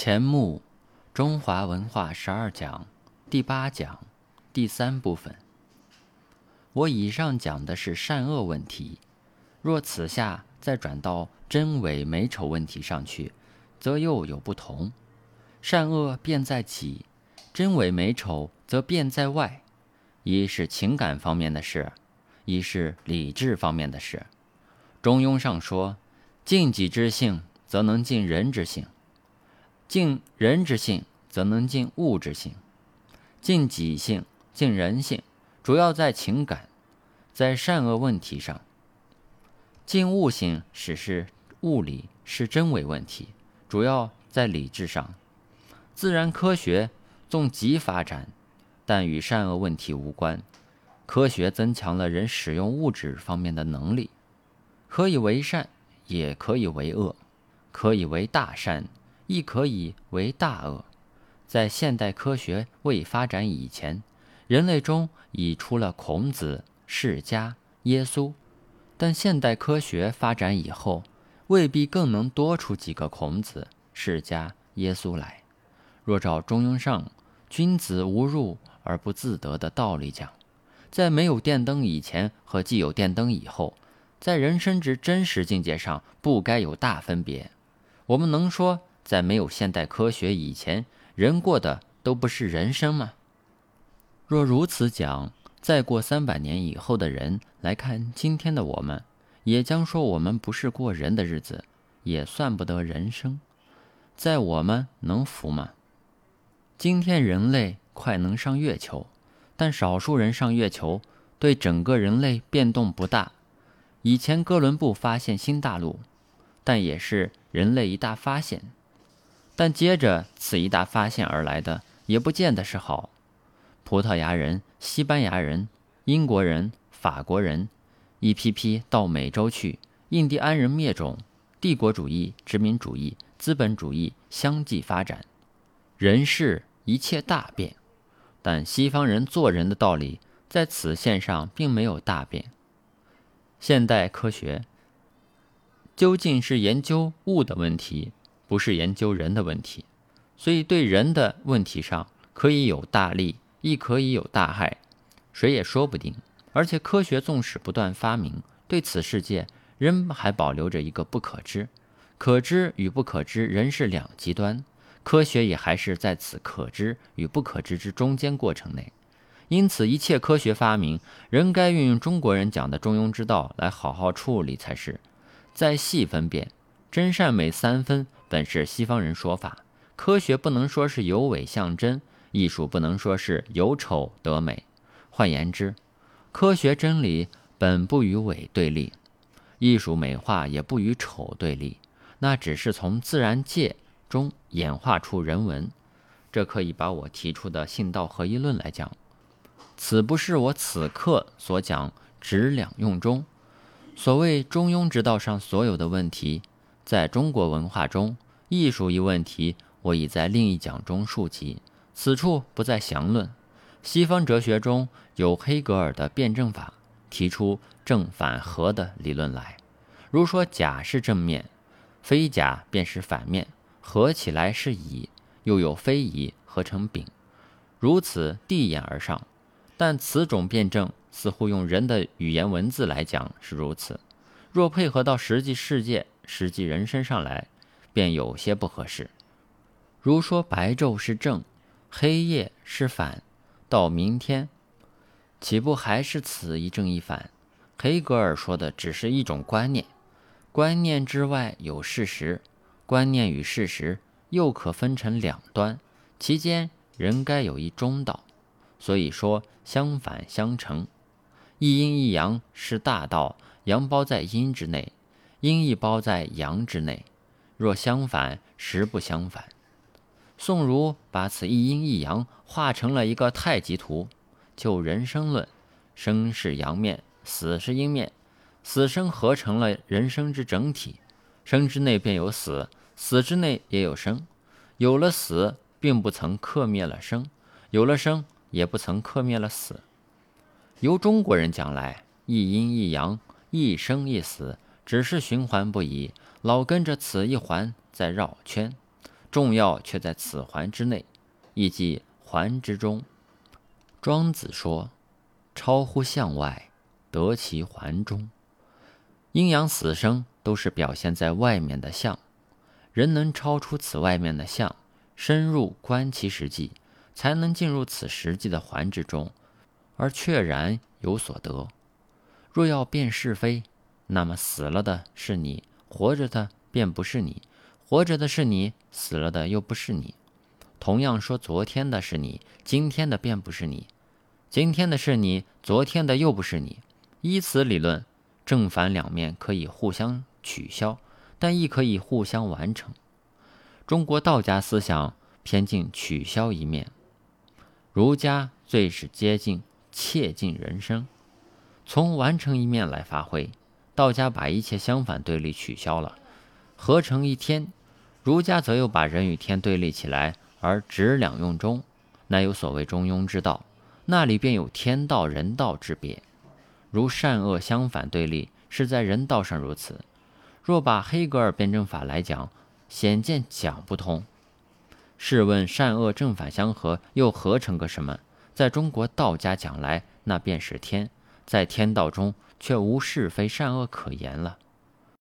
钱穆中华文化十二讲第八讲第三部分。我以上讲的是善恶问题，若此下再转到真伪美丑问题上去，则又有不同。善恶便在己，真伪美丑则便在外。一是情感方面的事，一是理智方面的事。中庸上说：“尽己之性，则能尽人之性；尽人之性，则能尽物之性。尽己性，尽人性，主要在情感，在善恶问题上。尽物性，只是物理，是真伪问题，主要在理智上。自然科学纵极发展。”但与善恶问题无关。科学增强了人使用物质方面的能力，可以为善，也可以为恶，可以为大善，亦可以为大恶。在现代科学未发展以前，人类中已出了孔子、释迦、耶稣；但现代科学发展以后，未必更能多出几个孔子、释迦、耶稣来。若照中庸上“君子无入”。而不自得的道理讲，在没有电灯以前和既有电灯以后，在人生之真实境界上不该有大分别。我们能说，在没有现代科学以前，人过的都不是人生吗？若如此讲，再过三百年以后的人来看今天的我们，也将说我们不是过人的日子，也算不得人生。在我们能服吗？今天人类。快能上月球，但少数人上月球对整个人类变动不大。以前哥伦布发现新大陆，但也是人类一大发现。但接着此一大发现而来的，也不见得是好。葡萄牙人、西班牙人、英国人、法国人，一批批到美洲去，印第安人灭种，帝国主义、殖民主义、资本主义相继发展，人世一切大变。但西方人做人的道理在此线上并没有大变。现代科学究竟是研究物的问题，不是研究人的问题，所以对人的问题上可以有大利，亦可以有大害，谁也说不定。而且科学纵使不断发明，对此世界仍还保留着一个不可知，可知与不可知仍是两极端。科学也还是在此可知与不可知之中间过程内，因此一切科学发明仍该运用中国人讲的中庸之道来好好处理才是。再细分辨，真善美三分本是西方人说法，科学不能说是由伪向真，艺术不能说是由丑得美。换言之，科学真理本不与伪对立，艺术美化也不与丑对立，那只是从自然界。中演化出人文，这可以把我提出的信道合一论来讲。此不是我此刻所讲直两用中。所谓中庸之道上所有的问题，在中国文化中，艺术一问题，我已在另一讲中述及，此处不再详论。西方哲学中有黑格尔的辩证法，提出正反合的理论来。如说甲是正面，非甲便是反面。合起来是乙，又有非乙合成丙，如此递延而上。但此种辩证似乎用人的语言文字来讲是如此，若配合到实际世界、实际人身上来，便有些不合适。如说白昼是正，黑夜是反，到明天，岂不还是此一正一反？黑格尔说的只是一种观念，观念之外有事实。观念与事实又可分成两端，其间仍该有一中道。所以说相反相成，一阴一阳是大道，阳包在阴之内，阴亦包在阳之内。若相反，实不相反。宋儒把此一阴一阳画成了一个太极图。就人生论，生是阳面，死是阴面，死生合成了人生之整体。生之内便有死，死之内也有生。有了死，并不曾克灭了生；有了生，也不曾克灭了死。由中国人讲来，一阴一阳，一生一死，只是循环不已，老跟着此一环在绕圈。重要却在此环之内，亦即环之中。庄子说：“超乎象外，得其环中。”阴阳死生都是表现在外面的象，人能超出此外面的象，深入观其实际，才能进入此实际的环之中，而确然有所得。若要辨是非，那么死了的是你，活着的便不是你；活着的是你，死了的又不是你。同样说，昨天的是你，今天的便不是你；今天的是你，昨天的又不是你。依此理论。正反两面可以互相取消，但亦可以互相完成。中国道家思想偏近取消一面，儒家最是接近切近人生，从完成一面来发挥。道家把一切相反对立取消了，合成一天；儒家则又把人与天对立起来，而执两用中，乃有所谓中庸之道，那里便有天道人道之别。如善恶相反对立，是在人道上如此。若把黑格尔辩证法来讲，显见讲不通。试问善恶正反相合，又合成个什么？在中国道家讲来，那便是天，在天道中却无是非善恶可言了。